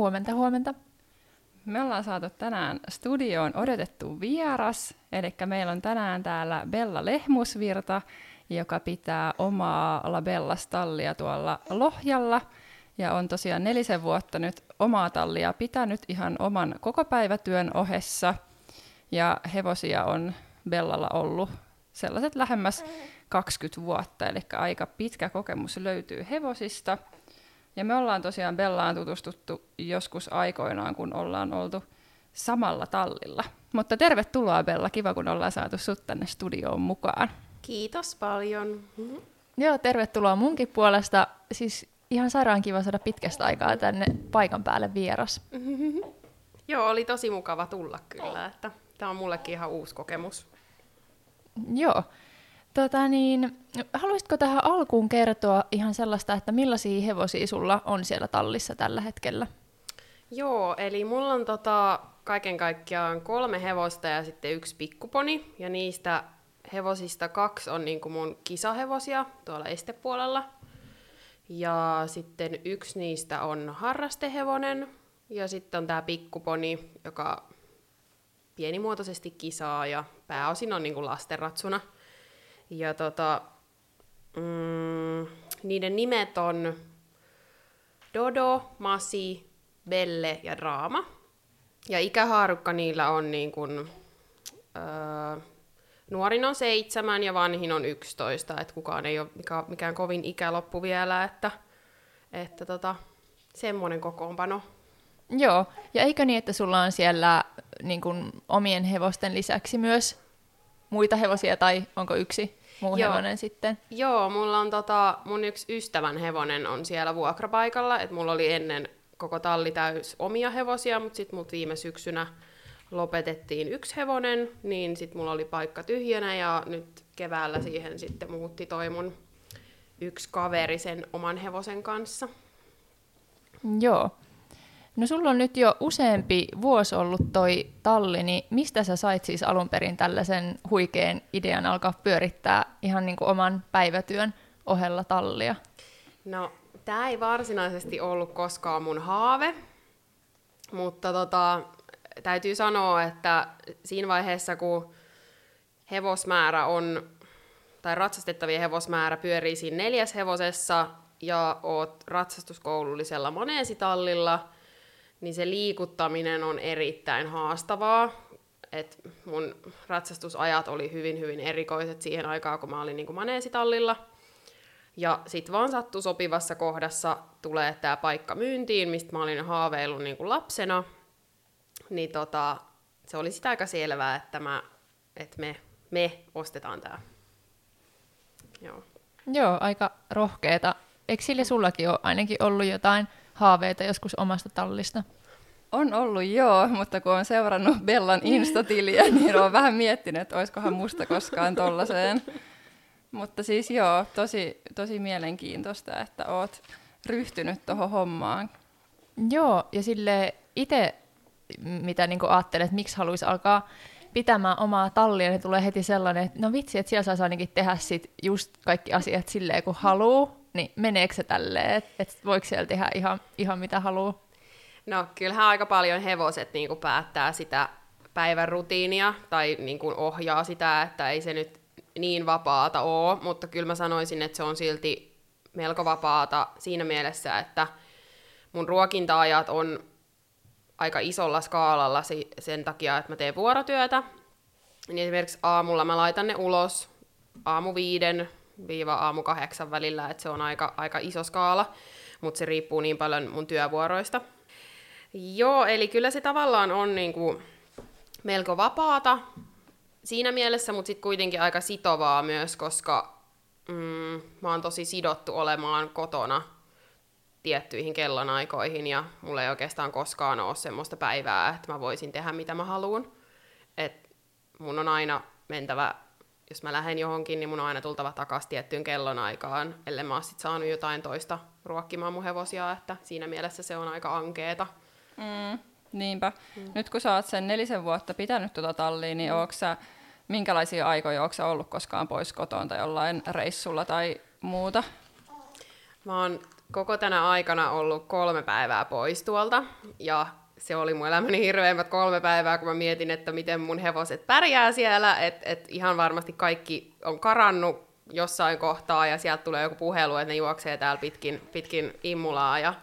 Huomenta, huomenta. Me ollaan saatu tänään studioon odotettu vieras, eli meillä on tänään täällä Bella Lehmusvirta, joka pitää omaa Labellas-tallia tuolla Lohjalla, ja on tosiaan nelisen vuotta nyt omaa tallia pitänyt ihan oman kokopäivätyön ohessa, ja hevosia on Bellalla ollut sellaiset lähemmäs 20 vuotta, eli aika pitkä kokemus löytyy hevosista – ja me ollaan tosiaan Bellaan tutustuttu joskus aikoinaan, kun ollaan oltu samalla tallilla. Mutta tervetuloa Bella, kiva kun ollaan saatu sut tänne studioon mukaan. Kiitos paljon. Mm-hmm. Joo, tervetuloa munkin puolesta. Siis ihan sairaan kiva saada pitkästä aikaa tänne paikan päälle vieras. Mm-hmm. Joo, oli tosi mukava tulla kyllä, että tämä on mullekin ihan uusi kokemus. Joo. Tota niin, haluaisitko tähän alkuun kertoa ihan sellaista, että millaisia hevosia sulla on siellä tallissa tällä hetkellä? Joo, eli mulla on tota, kaiken kaikkiaan kolme hevosta ja sitten yksi pikkuponi, ja niistä hevosista kaksi on niin kuin mun kisahevosia tuolla estepuolella. Ja sitten yksi niistä on harrastehevonen, ja sitten on tämä pikkuponi, joka pienimuotoisesti kisaa ja pääosin on niin kuin lastenratsuna – ja tota, mm, niiden nimet on Dodo, Masi, Belle ja Draama. Ja ikähaarukka niillä on niin kuin, öö, nuorin on seitsemän ja vanhin on yksitoista, että kukaan ei ole mikään kovin ikäloppu vielä, että, että tota, semmoinen kokoonpano. Joo, ja eikö niin, että sulla on siellä niin kuin, omien hevosten lisäksi myös muita hevosia, tai onko yksi? Muu Joo. hevonen sitten? Joo, mulla on tota, mun yksi ystävän hevonen on siellä vuokrapaikalla, että mulla oli ennen koko talli täys omia hevosia, mutta sitten mut viime syksynä lopetettiin yksi hevonen, niin sitten mulla oli paikka tyhjänä ja nyt keväällä siihen sitten muutti toi mun yksi kaveri sen oman hevosen kanssa. Joo. No sulla on nyt jo useampi vuosi ollut toi talli, niin mistä sä sait siis alun perin tällaisen huikean idean alkaa pyörittää ihan niin kuin oman päivätyön ohella tallia? No, tämä ei varsinaisesti ollut koskaan mun haave, mutta tota, täytyy sanoa, että siinä vaiheessa, kun hevosmäärä on, tai ratsastettavien hevosmäärä pyörii siinä neljäs hevosessa, ja oot ratsastuskoulullisella moneesitallilla, niin se liikuttaminen on erittäin haastavaa. Et mun ratsastusajat oli hyvin, hyvin erikoiset siihen aikaan, kun mä olin niin maneesitallilla. Ja sit vaan sattu sopivassa kohdassa tulee tämä paikka myyntiin, mistä mä olin haaveillut niin lapsena. Niin tota, se oli sitä aika selvää, että, mä, että me, me ostetaan tämä. Joo. Joo, aika rohkeeta. Eikö sille sullakin ole ainakin ollut jotain haaveita joskus omasta tallista? On ollut joo, mutta kun on seurannut Bellan instatiliä, niin on vähän miettinyt, että olisikohan musta koskaan tollaiseen. Mutta siis joo, tosi, tosi mielenkiintoista, että oot ryhtynyt tuohon hommaan. Joo, ja sille itse, mitä niinku ajattelet, että miksi haluaisi alkaa pitämään omaa tallia, niin tulee heti sellainen, että no vitsi, että siellä saisi ainakin tehdä sit just kaikki asiat silleen, kun haluaa, niin meneekö se tälleen, että et voiko siellä tehdä ihan, ihan mitä haluaa? No kyllähän aika paljon hevoset niin kuin päättää sitä päivän rutiinia tai niin kuin ohjaa sitä, että ei se nyt niin vapaata ole, mutta kyllä mä sanoisin, että se on silti melko vapaata siinä mielessä, että mun ruokintaajat on aika isolla skaalalla sen takia, että mä teen vuorotyötä. Niin esimerkiksi aamulla mä laitan ne ulos aamu viiden viiva aamu kahdeksan välillä, että se on aika, aika iso skaala, mutta se riippuu niin paljon mun työvuoroista. Joo, eli kyllä se tavallaan on niin kuin melko vapaata siinä mielessä, mutta sitten kuitenkin aika sitovaa myös, koska mm, mä oon tosi sidottu olemaan kotona tiettyihin kellonaikoihin ja mulla ei oikeastaan koskaan ole semmoista päivää, että mä voisin tehdä mitä mä haluan. Mun on aina mentävä, jos mä lähden johonkin, niin mun on aina tultava takaisin tiettyyn kellonaikaan, ellei mä oon sit saanut jotain toista ruokkimaan mun hevosia, että siinä mielessä se on aika ankeeta. Mm, niinpä. Mm. Nyt kun sä oot sen nelisen vuotta pitänyt tuota tallia, niin mm. sä, minkälaisia aikoja onko ollut koskaan pois kotoa tai jollain reissulla tai muuta? Mä oon koko tänä aikana ollut kolme päivää pois tuolta, ja se oli mun elämäni hirveimmät kolme päivää, kun mä mietin, että miten mun hevoset pärjää siellä, että et ihan varmasti kaikki on karannut jossain kohtaa, ja sieltä tulee joku puhelu, että ne juoksee täällä pitkin, pitkin immulaa ja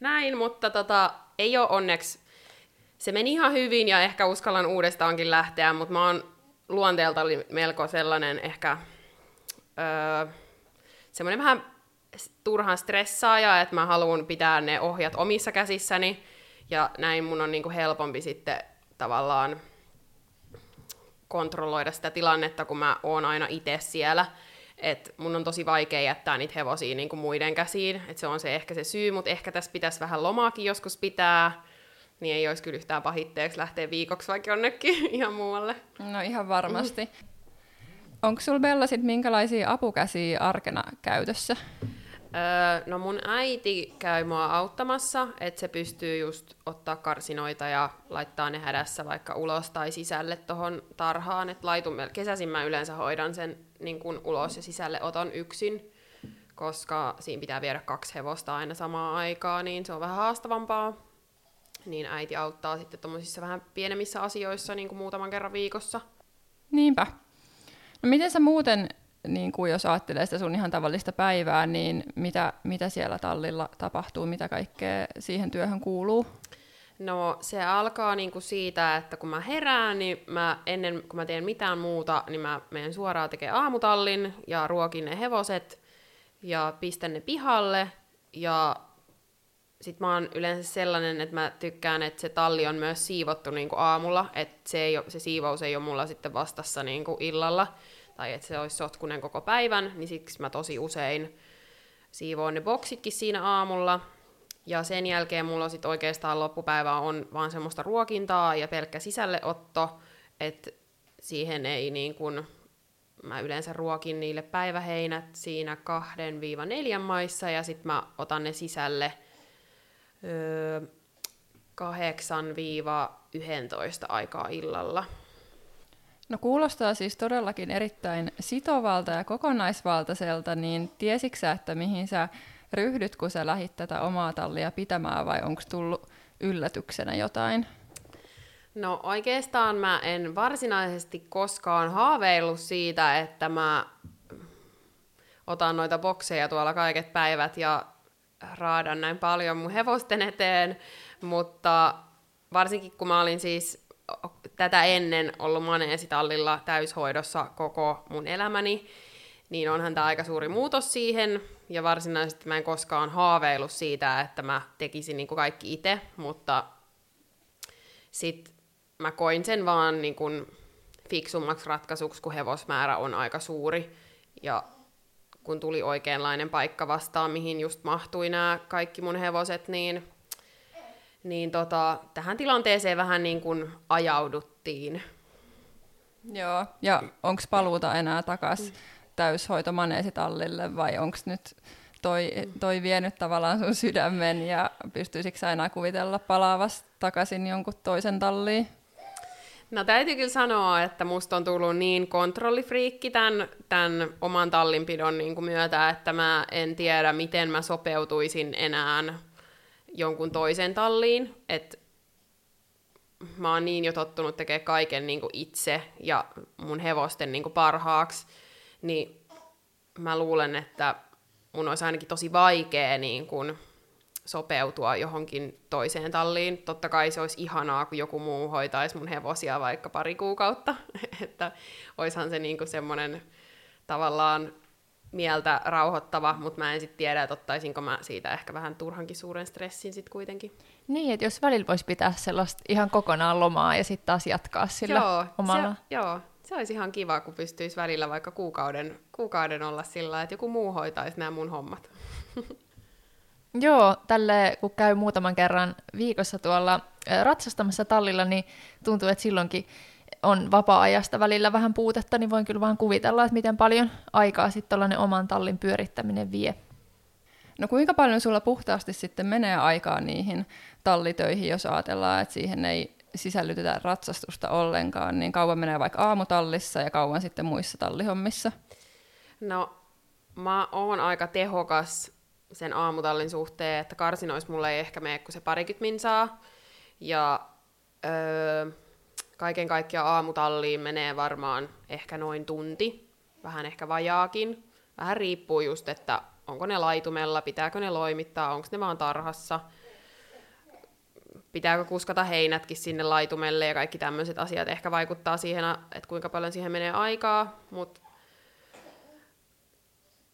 näin, mutta tota, ei ole onneksi, se meni ihan hyvin, ja ehkä uskallan uudestaankin lähteä, mutta mä oon luonteelta oli melko sellainen ehkä, öö, semmoinen vähän turhan stressaaja, että mä haluan pitää ne ohjat omissa käsissäni, ja näin mun on niinku helpompi sitten tavallaan kontrolloida sitä tilannetta, kun mä oon aina itse siellä. Et mun on tosi vaikea jättää niitä hevosia niinku muiden käsiin, et se on se ehkä se syy, mutta ehkä tässä pitäisi vähän lomaakin joskus pitää, niin ei olisi kyllä yhtään pahitteeksi lähteä viikoksi vaikka jonnekin ihan muualle. No ihan varmasti. Mm. Onko sulla Bella sit minkälaisia apukäsiä arkena käytössä? Öö, no mun äiti käy mua auttamassa, että se pystyy just ottaa karsinoita ja laittaa ne hädässä vaikka ulos tai sisälle tuohon tarhaan. Et laitun, kesäisin mä yleensä hoidan sen niin kun ulos ja sisälle oton yksin, koska siinä pitää viedä kaksi hevosta aina samaan aikaan, niin se on vähän haastavampaa. Niin äiti auttaa sitten tuommoisissa vähän pienemmissä asioissa niin kuin muutaman kerran viikossa. Niinpä. No miten sä muuten niin kuin jos ajattelee sitä sun ihan tavallista päivää, niin mitä, mitä siellä tallilla tapahtuu, mitä kaikkea siihen työhön kuuluu? No se alkaa niinku siitä, että kun mä herään, niin mä ennen kuin mä teen mitään muuta, niin mä menen suoraan tekemään aamutallin ja ruokin ne hevoset ja pistän ne pihalle. Ja sit mä oon yleensä sellainen, että mä tykkään, että se talli on myös siivottu niinku aamulla, että se, ei ole, se siivous ei ole mulla sitten vastassa niinku illalla tai että se olisi sotkunen koko päivän, niin siksi mä tosi usein siivoon ne boksitkin siinä aamulla. Ja sen jälkeen mulla sitten oikeastaan loppupäivä on vaan semmoista ruokintaa ja pelkkä sisälleotto, että siihen ei niin kuin, mä yleensä ruokin niille päiväheinät siinä 2-4 maissa ja sitten mä otan ne sisälle öö, 8-11 aikaa illalla. No kuulostaa siis todellakin erittäin sitovalta ja kokonaisvaltaiselta, niin tiesitkö että mihin sä ryhdyt, kun sä lähit tätä omaa tallia pitämään vai onko tullut yllätyksenä jotain? No oikeastaan mä en varsinaisesti koskaan haaveillut siitä, että mä otan noita bokseja tuolla kaiket päivät ja raadan näin paljon mun hevosten eteen, mutta varsinkin kun mä olin siis tätä ennen ollut maneesitallilla täyshoidossa koko mun elämäni, niin onhan tämä aika suuri muutos siihen, ja varsinaisesti mä en koskaan haaveillut siitä, että mä tekisin niin kuin kaikki itse, mutta sitten mä koin sen vaan niin kuin fiksummaksi ratkaisuksi, kun hevosmäärä on aika suuri, ja kun tuli oikeanlainen paikka vastaan, mihin just mahtui nämä kaikki mun hevoset, niin niin tota, tähän tilanteeseen vähän niin kuin ajauduttiin. Joo, ja onko paluuta enää takaisin mm. täyshoitomaneesitallille vai onko nyt toi, toi vienyt tavallaan sun sydämen ja pystyisikö sä enää kuvitella palaavas takaisin jonkun toisen talliin? No täytyy kyllä sanoa, että musta on tullut niin kontrollifriikki tämän, tämän oman tallinpidon niin kuin myötä, että mä en tiedä, miten mä sopeutuisin enää jonkun toisen talliin, että mä oon niin jo tottunut tekemään kaiken niin kuin itse ja mun hevosten niin kuin parhaaksi, niin mä luulen, että mun olisi ainakin tosi vaikea niin kuin sopeutua johonkin toiseen talliin. Totta kai se olisi ihanaa, kun joku muu hoitaisi mun hevosia vaikka pari kuukautta, että oishan se niin kuin semmoinen tavallaan mieltä rauhoittava, mutta mä en sitten tiedä, että ottaisinko mä siitä ehkä vähän turhankin suuren stressin sitten kuitenkin. Niin, että jos välillä voisi pitää sellaista ihan kokonaan lomaa ja sitten taas jatkaa sillä joo, omalla... Se, joo, se olisi ihan kiva, kun pystyisi välillä vaikka kuukauden, kuukauden olla sillä että joku muu hoitaisi nämä mun hommat. Joo, tälle kun käy muutaman kerran viikossa tuolla ratsastamassa tallilla, niin tuntuu, että silloinkin on vapaa-ajasta välillä vähän puutetta, niin voin kyllä vaan kuvitella, että miten paljon aikaa sitten tuollainen oman tallin pyörittäminen vie. No kuinka paljon sulla puhtaasti sitten menee aikaa niihin tallitöihin, jos ajatellaan, että siihen ei sisällytetä ratsastusta ollenkaan, niin kauan menee vaikka aamutallissa ja kauan sitten muissa tallihommissa? No, mä oon aika tehokas sen aamutallin suhteen, että karsinois mulle ei ehkä mene kuin se parikymmentä minsaa. Ja öö, kaiken kaikkiaan aamutalliin menee varmaan ehkä noin tunti, vähän ehkä vajaakin. Vähän riippuu just, että onko ne laitumella, pitääkö ne loimittaa, onko ne vaan tarhassa, pitääkö kuskata heinätkin sinne laitumelle ja kaikki tämmöiset asiat. Ehkä vaikuttaa siihen, että kuinka paljon siihen menee aikaa, mutta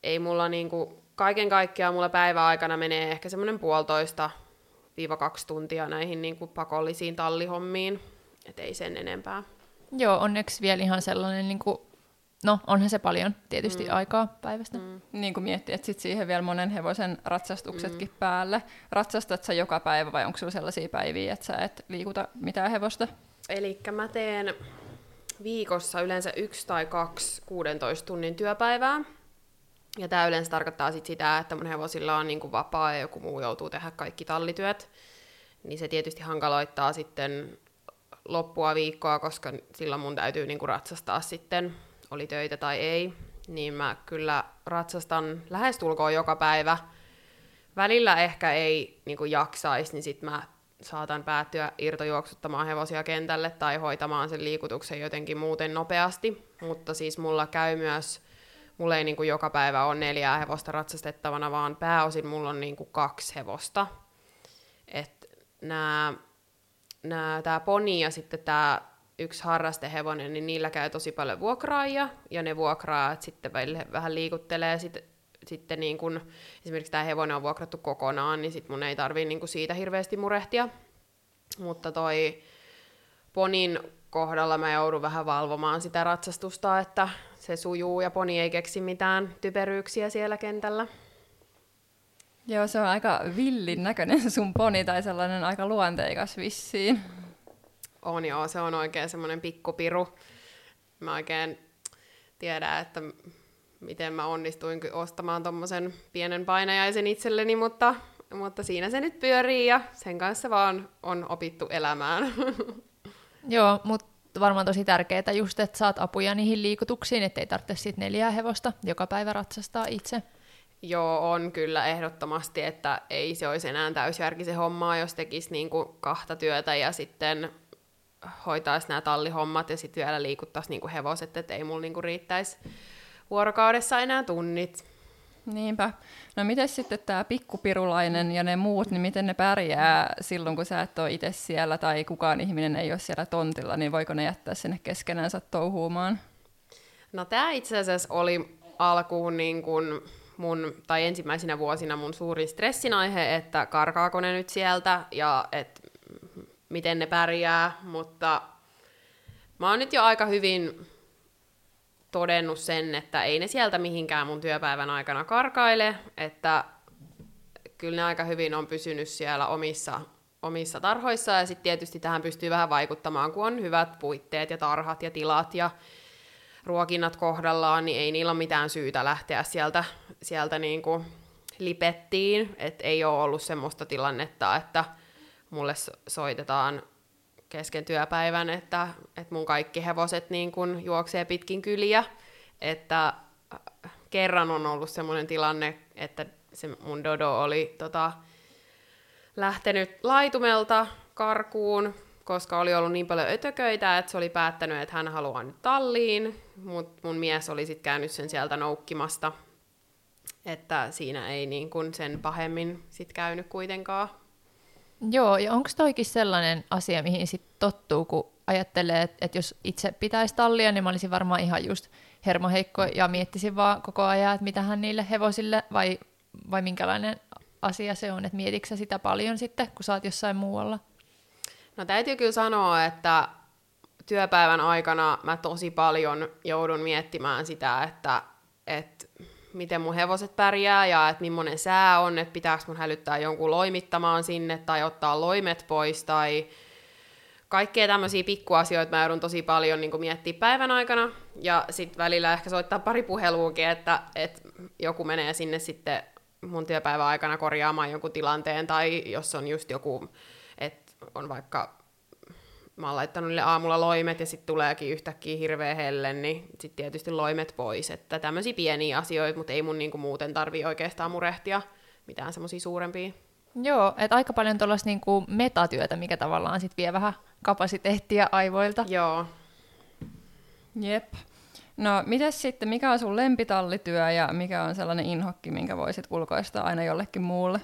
ei mulla niinku, kaiken kaikkiaan mulla päiväaikana menee ehkä semmoinen puolitoista viiva kaksi tuntia näihin niinku pakollisiin tallihommiin, et ei sen enempää. Joo, onneksi vielä ihan sellainen, niin kuin, no onhan se paljon tietysti mm. aikaa päivästä. Mm. Niin kuin miettii, että sit siihen vielä monen hevosen ratsastuksetkin mm. päälle. Ratsastat sä joka päivä vai onko sulla sellaisia päiviä, että sä et liikuta mitään hevosta? Eli mä teen viikossa yleensä yksi tai kaksi 16 tunnin työpäivää. Ja tämä yleensä tarkoittaa sit sitä, että mun hevosilla on niinku vapaa ja joku muu joutuu tehdä kaikki tallityöt. Niin se tietysti hankaloittaa sitten loppua viikkoa, koska silloin mun täytyy niinku ratsastaa sitten, oli töitä tai ei. Niin mä kyllä ratsastan lähestulkoon joka päivä. Välillä ehkä ei niinku jaksaisi, niin sit mä saatan päättyä irtojuoksuttamaan hevosia kentälle tai hoitamaan sen liikutuksen jotenkin muuten nopeasti. Mutta siis mulla käy myös mulla ei niin kuin joka päivä ole neljää hevosta ratsastettavana, vaan pääosin mulla on niin kuin kaksi hevosta. Et nää, tää poni ja sitten tämä yksi harrastehevonen, niin niillä käy tosi paljon vuokraajia, ja ne vuokraajat sitten vähän liikuttelee sit, sitten niin kun, esimerkiksi tämä hevonen on vuokrattu kokonaan, niin sit mun ei tarvii niin siitä hirveästi murehtia. Mutta toi ponin kohdalla mä joudun vähän valvomaan sitä ratsastusta, että se sujuu ja poni ei keksi mitään typeryyksiä siellä kentällä. Joo, se on aika villin näköinen sun poni tai sellainen aika luonteikas vissiin. On joo, se on oikein semmoinen pikkupiru. Mä oikein tiedän, että miten mä onnistuin ostamaan tommosen pienen painajaisen itselleni, mutta, mutta siinä se nyt pyörii ja sen kanssa vaan on opittu elämään. Joo, mutta varmaan tosi tärkeää just, että saat apuja niihin liikutuksiin, ettei tarvitse sitten neljää hevosta joka päivä ratsastaa itse. Joo, on kyllä ehdottomasti, että ei se olisi enää täysjärkisen hommaa, jos tekisi niinku kahta työtä ja sitten hoitaisi nämä tallihommat ja sitten vielä liikuttaisi niinku hevoset, että ei mulla niinku riittäisi vuorokaudessa enää tunnit. Niinpä. No miten sitten tämä pikkupirulainen ja ne muut, niin miten ne pärjää silloin, kun sä et ole itse siellä tai kukaan ihminen ei ole siellä tontilla, niin voiko ne jättää sinne keskenänsä touhuumaan? No tämä itse asiassa oli alkuun niin kuin mun, tai ensimmäisinä vuosina mun suurin stressin aihe, että karkaako ne nyt sieltä ja että miten ne pärjää, mutta mä oon nyt jo aika hyvin todennut sen, että ei ne sieltä mihinkään mun työpäivän aikana karkaile, että kyllä ne aika hyvin on pysynyt siellä omissa, omissa tarhoissa, ja sitten tietysti tähän pystyy vähän vaikuttamaan, kun on hyvät puitteet ja tarhat ja tilat ja ruokinnat kohdallaan, niin ei niillä ole mitään syytä lähteä sieltä, sieltä niin kuin lipettiin, että ei ole ollut semmoista tilannetta, että mulle soitetaan kesken työpäivän, että, että mun kaikki hevoset niin kun juoksee pitkin kyliä. Että äh, kerran on ollut semmoinen tilanne, että se mun Dodo oli tota, lähtenyt laitumelta karkuun, koska oli ollut niin paljon ötököitä, että se oli päättänyt, että hän haluaa nyt talliin, mutta mun mies oli sitten käynyt sen sieltä noukkimasta, että siinä ei niin kun sen pahemmin sit käynyt kuitenkaan. Joo, ja onko toikin sellainen asia, mihin sitten tottuu, kun ajattelee, että, että jos itse pitäisi tallia, niin mä olisin varmaan ihan just hermoheikko ja miettisin vaan koko ajan, että mitä hän niille hevosille, vai, vai minkälainen asia se on, että mietitkö sitä paljon sitten, kun sä oot jossain muualla? No täytyy kyllä sanoa, että työpäivän aikana mä tosi paljon joudun miettimään sitä, että, että miten mun hevoset pärjää ja että millainen sää on, että pitääkö mun hälyttää jonkun loimittamaan sinne tai ottaa loimet pois tai kaikkea tämmöisiä pikkuasioita mä joudun tosi paljon niin miettimään päivän aikana. Ja sitten välillä ehkä soittaa pari puheluukin, että, että joku menee sinne sitten mun työpäivän aikana korjaamaan jonkun tilanteen tai jos on just joku, on vaikka mä oon laittanut niille aamulla loimet ja sitten tuleekin yhtäkkiä hirveä helle, niin sitten tietysti loimet pois. Että tämmöisiä pieniä asioita, mutta ei mun niinku muuten tarvii oikeastaan murehtia mitään semmoisia suurempia. Joo, että aika paljon tuollaista niinku metatyötä, mikä tavallaan sit vie vähän kapasiteettia aivoilta. Joo. Jep. No, mites sitten, mikä on sun lempitallityö ja mikä on sellainen inhokki, minkä voisit ulkoistaa aina jollekin muulle?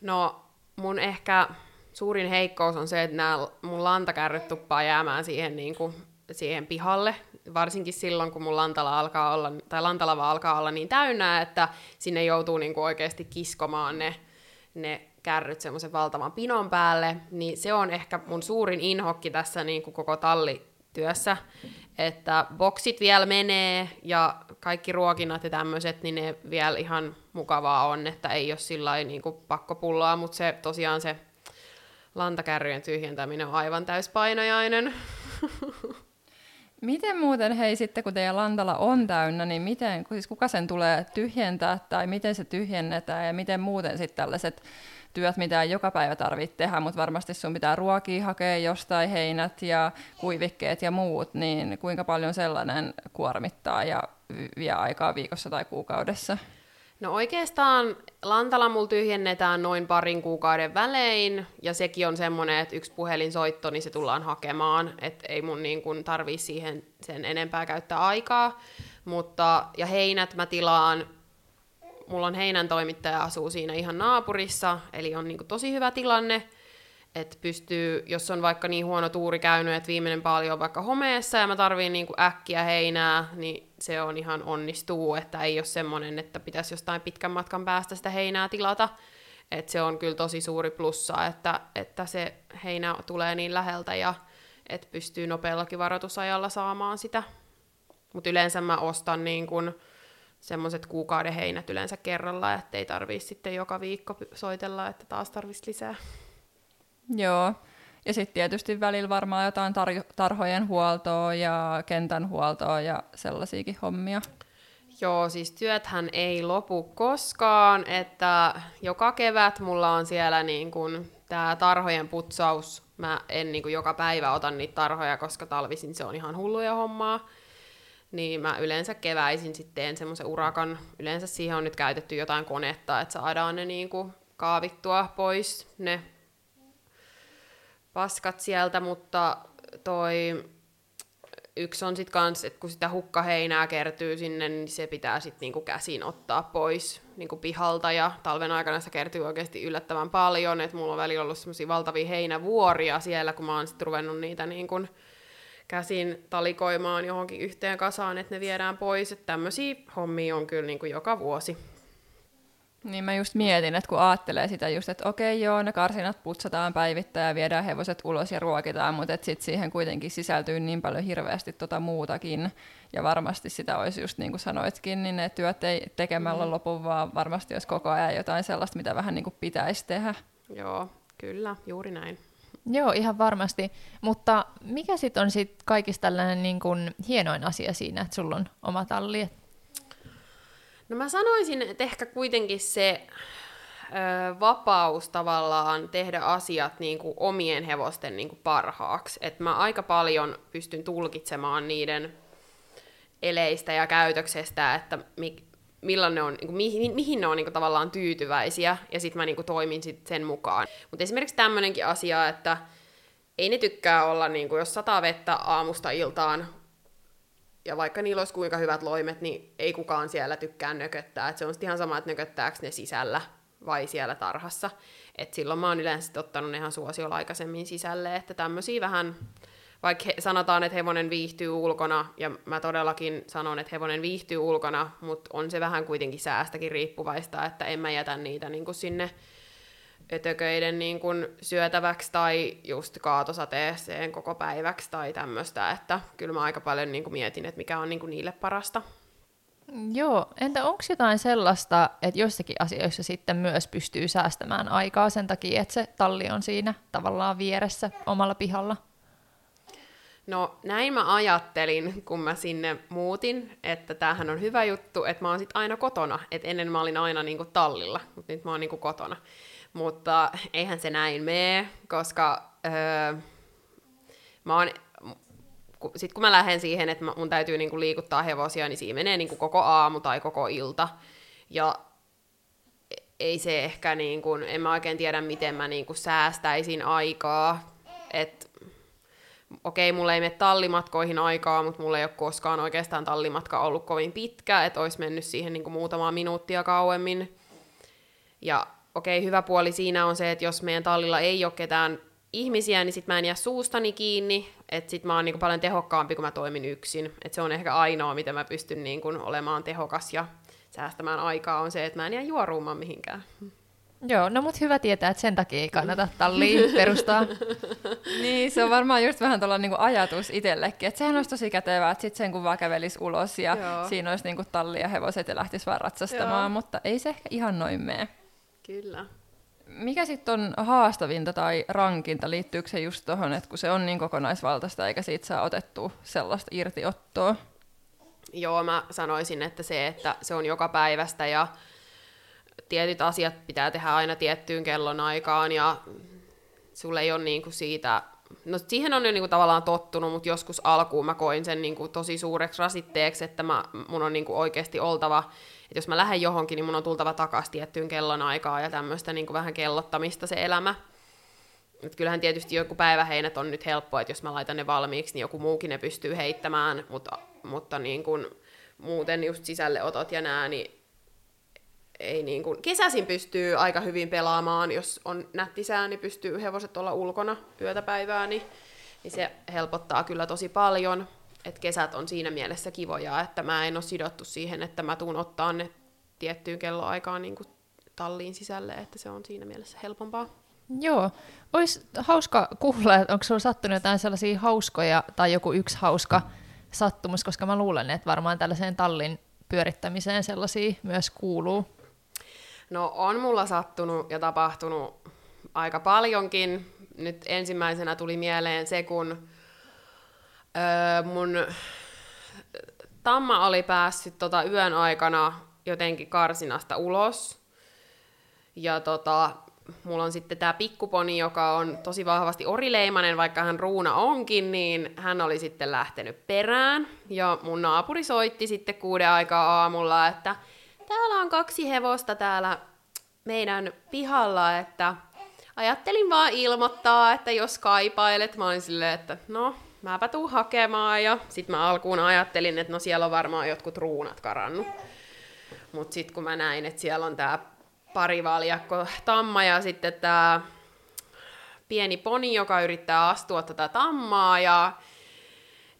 No, mun ehkä suurin heikkous on se, että nämä mun lantakärryt tuppaa jäämään siihen, niin kuin, siihen pihalle, varsinkin silloin, kun mun lantala alkaa olla, tai lantalava alkaa olla niin täynnä, että sinne joutuu niin kuin oikeasti kiskomaan ne, ne kärryt semmoisen valtavan pinon päälle, niin se on ehkä mun suurin inhokki tässä niin kuin koko tallityössä, että boksit vielä menee ja kaikki ruokinnat ja tämmöiset, niin ne vielä ihan mukavaa on, että ei ole sillä niin pakkopulloa, mutta se tosiaan se lantakärryjen tyhjentäminen on aivan täyspainajainen. Miten muuten, hei sitten kun teidän lantala on täynnä, niin miten, siis kuka sen tulee tyhjentää tai miten se tyhjennetään ja miten muuten sitten tällaiset työt, mitä ei joka päivä tarvitse tehdä, mutta varmasti sun pitää ruokia hakea jostain heinät ja kuivikkeet ja muut, niin kuinka paljon sellainen kuormittaa ja vie aikaa viikossa tai kuukaudessa? No oikeastaan Lantala mulla tyhjennetään noin parin kuukauden välein, ja sekin on semmoinen, että yksi puhelinsoitto, niin se tullaan hakemaan, että ei mun niin kun tarvii siihen sen enempää käyttää aikaa. Mutta, ja heinät mä tilaan, mulla on heinän toimittaja asuu siinä ihan naapurissa, eli on niin tosi hyvä tilanne, että pystyy, jos on vaikka niin huono tuuri käynyt, että viimeinen paali on vaikka homeessa ja mä tarviin niin äkkiä heinää, niin se on ihan onnistuu, että ei ole semmoinen, että pitäisi jostain pitkän matkan päästä sitä heinää tilata. että se on kyllä tosi suuri plussa, että, että se heinä tulee niin läheltä ja että pystyy nopeallakin varoitusajalla saamaan sitä. Mutta yleensä mä ostan niin kun semmoiset kuukauden heinät yleensä kerralla, ettei tarvii sitten joka viikko soitella, että taas tarvitsisi lisää. Joo. Ja sitten tietysti välillä varmaan jotain tar- tarhojen huoltoa ja kentän huoltoa ja sellaisiakin hommia. Joo, siis työthän ei lopu koskaan, että joka kevät mulla on siellä niin kun tämä tarhojen putsaus. Mä en niin kun joka päivä otan niitä tarhoja, koska talvisin se on ihan hulluja hommaa. Niin mä yleensä keväisin sitten teen semmoisen urakan. Yleensä siihen on nyt käytetty jotain konetta, että saadaan ne niin kaavittua pois, ne paskat sieltä, mutta toi yksi on sitten kans, että kun sitä hukkaheinää kertyy sinne, niin se pitää sitten niinku käsin ottaa pois niinku pihalta. Ja talven aikana se kertyy oikeasti yllättävän paljon, että mulla on välillä ollut semmoisia valtavia heinävuoria siellä, kun mä oon sitten ruvennut niitä niinku käsin talikoimaan johonkin yhteen kasaan, että ne viedään pois, että tämmöisiä hommia on kyllä niinku joka vuosi. Niin mä just mietin, että kun ajattelee sitä just, että okei joo, ne karsinat putsataan päivittäin ja viedään hevoset ulos ja ruokitaan, mutta sitten siihen kuitenkin sisältyy niin paljon hirveästi tota muutakin. Ja varmasti sitä olisi just niin kuin sanoitkin, niin ne työt ei tekemällä mm. lopu, vaan varmasti olisi koko ajan jotain sellaista, mitä vähän niin kuin pitäisi tehdä. Joo, kyllä, juuri näin. Joo, ihan varmasti. Mutta mikä sitten on sit kaikista tällainen niin kuin hienoin asia siinä, että sulla on oma talli? No mä sanoisin, että ehkä kuitenkin se ö, vapaus tavallaan tehdä asiat niin kuin omien hevosten niin kuin parhaaksi. Et mä aika paljon pystyn tulkitsemaan niiden eleistä ja käytöksestä, että mi, milloin ne on, niin kuin, mihin, mihin ne on niin kuin, tavallaan tyytyväisiä, ja sitten mä niin kuin, toimin sit sen mukaan. Mutta esimerkiksi tämmöinenkin asia, että ei ne tykkää olla, niin kuin, jos sataa vettä aamusta iltaan ja vaikka niillä olisi kuinka hyvät loimet, niin ei kukaan siellä tykkää nököttää. Et se on ihan sama, että nököttääkö ne sisällä vai siellä tarhassa. Et silloin mä oon yleensä ottanut ne ihan suosiolla aikaisemmin sisälle, että tämmöisiä vähän, vaikka he, sanotaan, että hevonen viihtyy ulkona, ja mä todellakin sanon, että hevonen viihtyy ulkona, mutta on se vähän kuitenkin säästäkin riippuvaista, että en mä jätä niitä niin kuin sinne ötököiden niin kuin syötäväksi tai just kaatosateeseen koko päiväksi tai tämmöistä, että kyllä mä aika paljon niin kuin mietin, että mikä on niin kuin niille parasta. Joo, entä onko jotain sellaista, että joissakin asioissa sitten myös pystyy säästämään aikaa sen takia, että se talli on siinä tavallaan vieressä omalla pihalla? No näin mä ajattelin, kun mä sinne muutin, että tämähän on hyvä juttu, että mä oon sit aina kotona. Et ennen mä olin aina niinku tallilla, mutta nyt mä oon niinku kotona. Mutta eihän se näin mene, koska öö, mä oon, sit kun mä lähden siihen, että mun täytyy niinku liikuttaa hevosia, niin siinä menee niinku koko aamu tai koko ilta. Ja ei se ehkä, niinku, en mä oikein tiedä, miten mä niinku säästäisin aikaa. Että okei, mulla ei mene tallimatkoihin aikaa, mutta mulla ei ole koskaan oikeastaan tallimatka ollut kovin pitkä, että olisi mennyt siihen niin kuin muutamaa minuuttia kauemmin. Ja okei, hyvä puoli siinä on se, että jos meidän tallilla ei ole ketään ihmisiä, niin sit mä en jää suustani kiinni, että sit mä oon niin kuin paljon tehokkaampi, kun mä toimin yksin. Että se on ehkä ainoa, miten mä pystyn niin kuin olemaan tehokas ja säästämään aikaa, on se, että mä en jää juoruumaan mihinkään. Joo, no mut hyvä tietää, että sen takia ei kannata talliin perustaa. niin, se on varmaan just vähän tuolla niinku ajatus itsellekin, että sehän olisi tosi kätevää, että sitten sen kun vaan kävelisi ulos ja Joo. siinä olisi niinku talli ja hevoset ja lähtisi vaan ratsastamaan, Joo. mutta ei se ehkä ihan noin mene. Kyllä. Mikä sitten on haastavinta tai rankinta? Liittyykö se just tuohon, että kun se on niin kokonaisvaltaista eikä siitä saa otettua sellaista irtiottoa? Joo, mä sanoisin, että se, että se on joka päivästä ja tietyt asiat pitää tehdä aina tiettyyn kellonaikaan ja sulle ei ole niinku siitä, no siihen on jo niinku tavallaan tottunut, mutta joskus alkuun mä koin sen niinku tosi suureksi rasitteeksi, että mä, mun on niinku oikeasti oltava, että jos mä lähden johonkin, niin mun on tultava takaisin tiettyyn kellonaikaan ja tämmöistä niinku vähän kellottamista se elämä. Et kyllähän tietysti joku päiväheinät on nyt helppoa, että jos mä laitan ne valmiiksi, niin joku muukin ne pystyy heittämään, mutta, mutta niin kun, muuten just sisälleotot ja nää, niin ei niin kuin, kesäsin pystyy aika hyvin pelaamaan, jos on nätti sää, niin pystyy hevoset olla ulkona yötä päivää, niin, niin se helpottaa kyllä tosi paljon. Et kesät on siinä mielessä kivoja, että mä en ole sidottu siihen, että mä tuun ottaa ne tiettyyn kelloaikaan niin kuin talliin sisälle, että se on siinä mielessä helpompaa. Joo. Olisi hauska kuulla, että onko sinulla sattunut jotain sellaisia hauskoja tai joku yksi hauska sattumus, koska mä luulen, että varmaan tällaiseen tallin pyörittämiseen sellaisia myös kuuluu. No on mulla sattunut ja tapahtunut aika paljonkin. Nyt ensimmäisenä tuli mieleen se, kun öö, mun tamma oli päässyt tota yön aikana jotenkin karsinasta ulos. Ja tota, mulla on sitten tämä pikkuponi, joka on tosi vahvasti orileimanen, vaikka hän ruuna onkin, niin hän oli sitten lähtenyt perään. Ja mun naapuri soitti sitten kuuden aikaa aamulla, että täällä on kaksi hevosta täällä meidän pihalla, että ajattelin vaan ilmoittaa, että jos kaipailet, mä olin silleen, että no, mäpä tuun hakemaan, ja sit mä alkuun ajattelin, että no siellä on varmaan jotkut ruunat karannut. Mut sit kun mä näin, että siellä on tää parivaljakko tamma ja sitten tää pieni poni, joka yrittää astua tätä tammaa, ja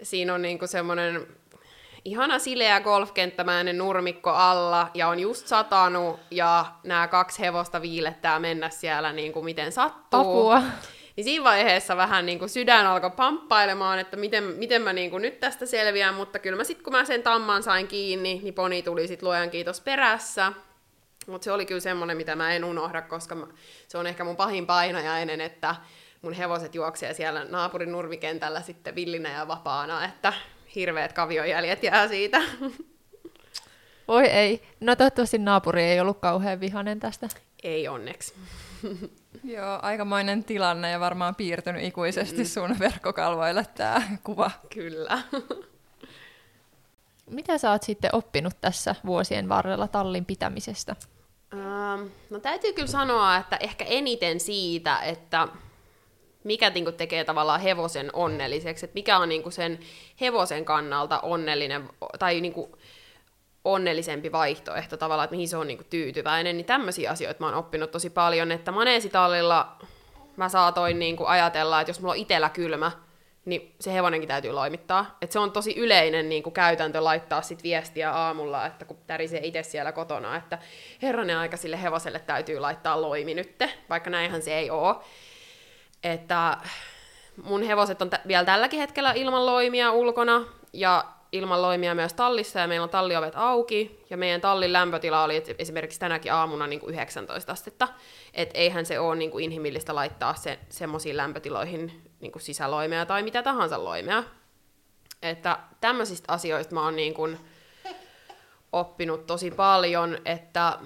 siinä on niinku semmonen ihana sileä golfkenttämäinen nurmikko alla ja on just satanut ja nämä kaksi hevosta viilettää mennä siellä niin kuin miten sattuu. Apua. Niin siinä vaiheessa vähän niin kuin sydän alkoi pamppailemaan, että miten, miten mä niin kuin nyt tästä selviän, mutta kyllä mä sitten kun mä sen tamman sain kiinni, niin poni tuli sitten luojan kiitos perässä. Mutta se oli kyllä semmoinen, mitä mä en unohda, koska mä, se on ehkä mun pahin painajainen, että mun hevoset juoksee siellä naapurin nurmikentällä sitten villinä ja vapaana, että hirveät kaviojäljet jää siitä. Voi ei. No toivottavasti naapuri ei ollut kauhean vihanen tästä. Ei onneksi. Joo, aikamoinen tilanne ja varmaan piirtynyt ikuisesti mm. sun verkkokalvoille tämä kuva. Kyllä. Mitä sä oot sitten oppinut tässä vuosien varrella tallin pitämisestä? Ähm, no täytyy kyllä sanoa, että ehkä eniten siitä, että mikä niinku tekee tavallaan hevosen onnelliseksi, että mikä on niinku sen hevosen kannalta onnellinen tai niinku onnellisempi vaihtoehto tavallaan, että mihin se on niinku tyytyväinen, niin tämmöisiä asioita mä oon oppinut tosi paljon, että maneesitallilla mä saatoin niinku ajatella, että jos mulla on itellä kylmä, niin se hevonenkin täytyy loimittaa. Et se on tosi yleinen niin kuin käytäntö laittaa sit viestiä aamulla, että kun tärisee itse siellä kotona, että herranen aika sille hevoselle täytyy laittaa loimi nytte, vaikka näinhän se ei ole että mun hevoset on t- vielä tälläkin hetkellä ilman loimia ulkona, ja ilman loimia myös tallissa ja meillä on talliovet auki ja meidän tallin lämpötila oli esimerkiksi tänäkin aamuna niin kuin 19 astetta. Et eihän se ole niin kuin inhimillistä laittaa se, semmoisiin lämpötiloihin niin kuin sisäloimea tai mitä tahansa loimea. Että tämmöisistä asioista mä oon niin kuin oppinut tosi paljon, että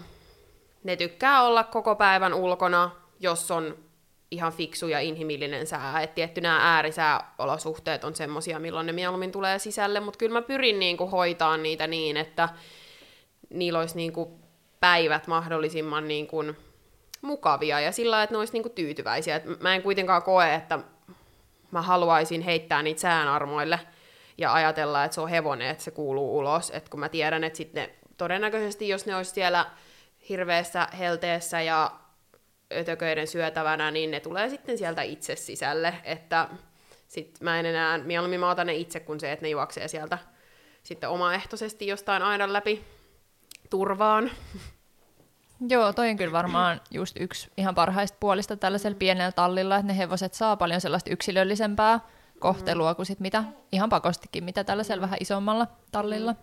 ne tykkää olla koko päivän ulkona, jos on ihan fiksu ja inhimillinen sää. Et tietty nämä äärisääolosuhteet on semmosia, milloin ne mieluummin tulee sisälle, mutta kyllä mä pyrin niinku hoitaa niitä niin, että niillä olisi niinku päivät mahdollisimman niinku mukavia ja sillä että ne olisi niinku tyytyväisiä. Et mä en kuitenkaan koe, että mä haluaisin heittää niitä säänarmoille ja ajatella, että se on hevonen, että se kuuluu ulos. Et kun mä tiedän, että sitten todennäköisesti, jos ne olisi siellä hirveässä helteessä ja ötököiden syötävänä, niin ne tulee sitten sieltä itse sisälle, että sit mä en enää, mieluummin mä otan ne itse kuin se, että ne juoksee sieltä sitten omaehtoisesti jostain aidan läpi turvaan. Joo, toi on kyllä varmaan just yksi ihan parhaista puolista tällaisella pienellä tallilla, että ne hevoset saa paljon sellaista yksilöllisempää kohtelua kuin sit mitä, ihan pakostikin, mitä tällaisella vähän isommalla tallilla.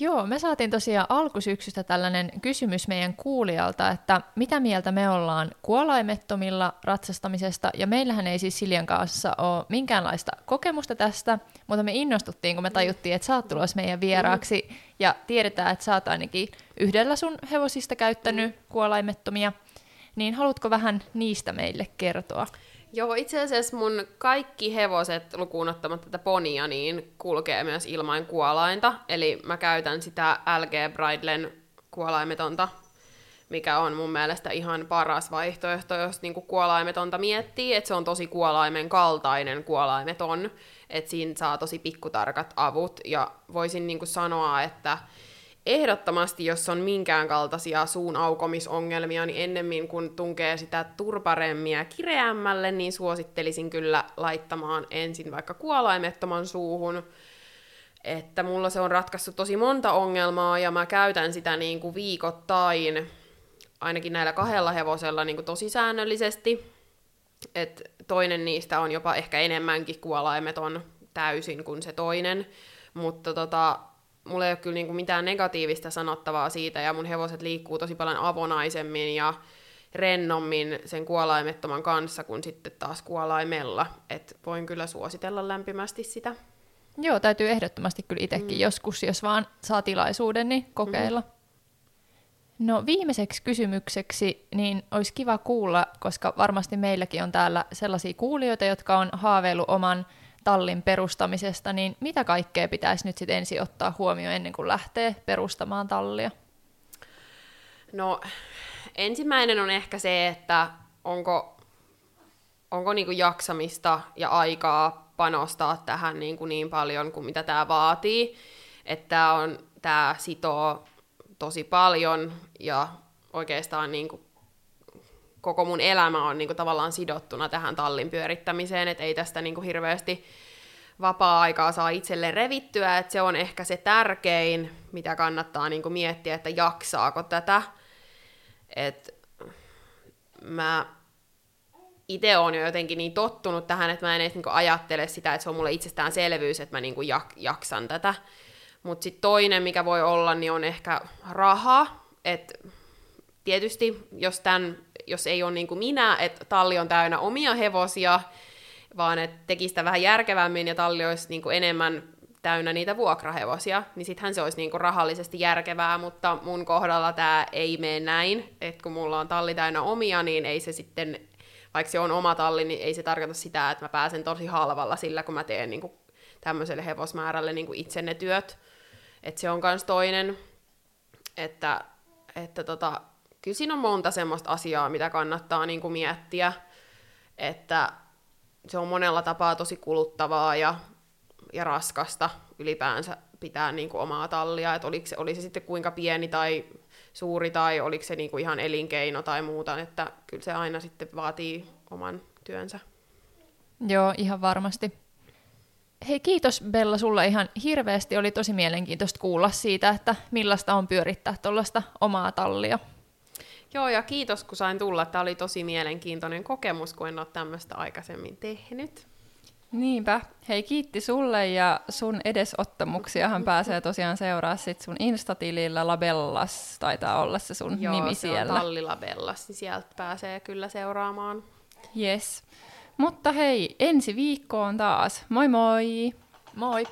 Joo, me saatiin tosiaan alkusyksystä tällainen kysymys meidän kuulijalta, että mitä mieltä me ollaan kuolaimettomilla ratsastamisesta, ja meillähän ei siis Siljan kanssa ole minkäänlaista kokemusta tästä, mutta me innostuttiin, kun me tajuttiin, että sä oot tulossa meidän vieraaksi, ja tiedetään, että sä oot ainakin yhdellä sun hevosista käyttänyt kuolaimettomia, niin haluatko vähän niistä meille kertoa? Joo, itse asiassa mun kaikki hevoset, lukuun ottamatta tätä ponia, niin kulkee myös ilman kuolainta. Eli mä käytän sitä LG Bridlen kuolaimetonta, mikä on mun mielestä ihan paras vaihtoehto, jos niinku kuolaimetonta miettii, että se on tosi kuolaimen kaltainen kuolaimeton, että siinä saa tosi pikkutarkat avut, ja voisin niinku sanoa, että ehdottomasti, jos on minkään kaltaisia suun aukomisongelmia, niin ennemmin kun tunkee sitä turparemmia kireämmälle, niin suosittelisin kyllä laittamaan ensin vaikka kuolaimettoman suuhun. Että mulla se on ratkaissut tosi monta ongelmaa ja mä käytän sitä niin kuin viikoittain, ainakin näillä kahdella hevosella niin kuin tosi säännöllisesti. Et toinen niistä on jopa ehkä enemmänkin kuolaimeton täysin kuin se toinen. Mutta tota, mulla ei ole kyllä niinku mitään negatiivista sanottavaa siitä, ja mun hevoset liikkuu tosi paljon avonaisemmin ja rennommin sen kuolaimettoman kanssa kuin sitten taas kuolaimella. Et voin kyllä suositella lämpimästi sitä. Joo, täytyy ehdottomasti kyllä itsekin mm. joskus, jos vaan saa tilaisuuden, niin kokeilla. Mm-hmm. No viimeiseksi kysymykseksi, niin olisi kiva kuulla, koska varmasti meilläkin on täällä sellaisia kuulijoita, jotka on haaveillut oman tallin perustamisesta, niin mitä kaikkea pitäisi nyt sitten ensin ottaa huomioon ennen kuin lähtee perustamaan tallia? No ensimmäinen on ehkä se, että onko, onko niinku jaksamista ja aikaa panostaa tähän niinku niin paljon kuin mitä tämä vaatii. Että on, tämä sitoo tosi paljon ja oikeastaan niinku koko mun elämä on niinku tavallaan sidottuna tähän tallin pyörittämiseen, että ei tästä niinku hirveästi vapaa-aikaa saa itselleen revittyä, että se on ehkä se tärkein, mitä kannattaa niinku miettiä, että jaksaako tätä. Et mä itse olen jo jotenkin niin tottunut tähän, että mä en edes niinku ajattele sitä, että se on mulle itsestäänselvyys, että mä niinku jak- jaksan tätä. Mutta sitten toinen, mikä voi olla, niin on ehkä raha. Et tietysti, jos tämän jos ei ole niin kuin minä, että talli on täynnä omia hevosia, vaan että teki sitä vähän järkevämmin ja talli olisi niin kuin enemmän täynnä niitä vuokrahevosia, niin sittenhän se olisi niin kuin rahallisesti järkevää, mutta mun kohdalla tämä ei mene näin, että kun mulla on talli täynnä omia, niin ei se sitten, vaikka se on oma talli, niin ei se tarkoita sitä, että mä pääsen tosi halvalla sillä, kun mä teen niin kuin tämmöiselle hevosmäärälle niin kuin itse ne työt. Että se on myös toinen, että, että tota, kyllä siinä on monta semmoista asiaa, mitä kannattaa niin kuin miettiä, että se on monella tapaa tosi kuluttavaa ja, ja raskasta ylipäänsä pitää niin kuin omaa tallia, että oliko se, oli se sitten kuinka pieni tai suuri tai oliko se niin kuin ihan elinkeino tai muuta, että kyllä se aina sitten vaatii oman työnsä. Joo, ihan varmasti. Hei, kiitos Bella sulle ihan hirveästi. Oli tosi mielenkiintoista kuulla siitä, että millaista on pyörittää tuollaista omaa tallia. Joo, ja kiitos kun sain tulla. Tämä oli tosi mielenkiintoinen kokemus, kun en ole tämmöistä aikaisemmin tehnyt. Niinpä. Hei, kiitti sulle ja sun edesottamuksiahan pääsee tosiaan seuraa sit sun Instatilillä Labellas, taitaa olla se sun Joo, nimi se siellä. on Tallilabellas, niin sieltä pääsee kyllä seuraamaan. Yes. Mutta hei, ensi viikkoon taas. Moi moi! Moi!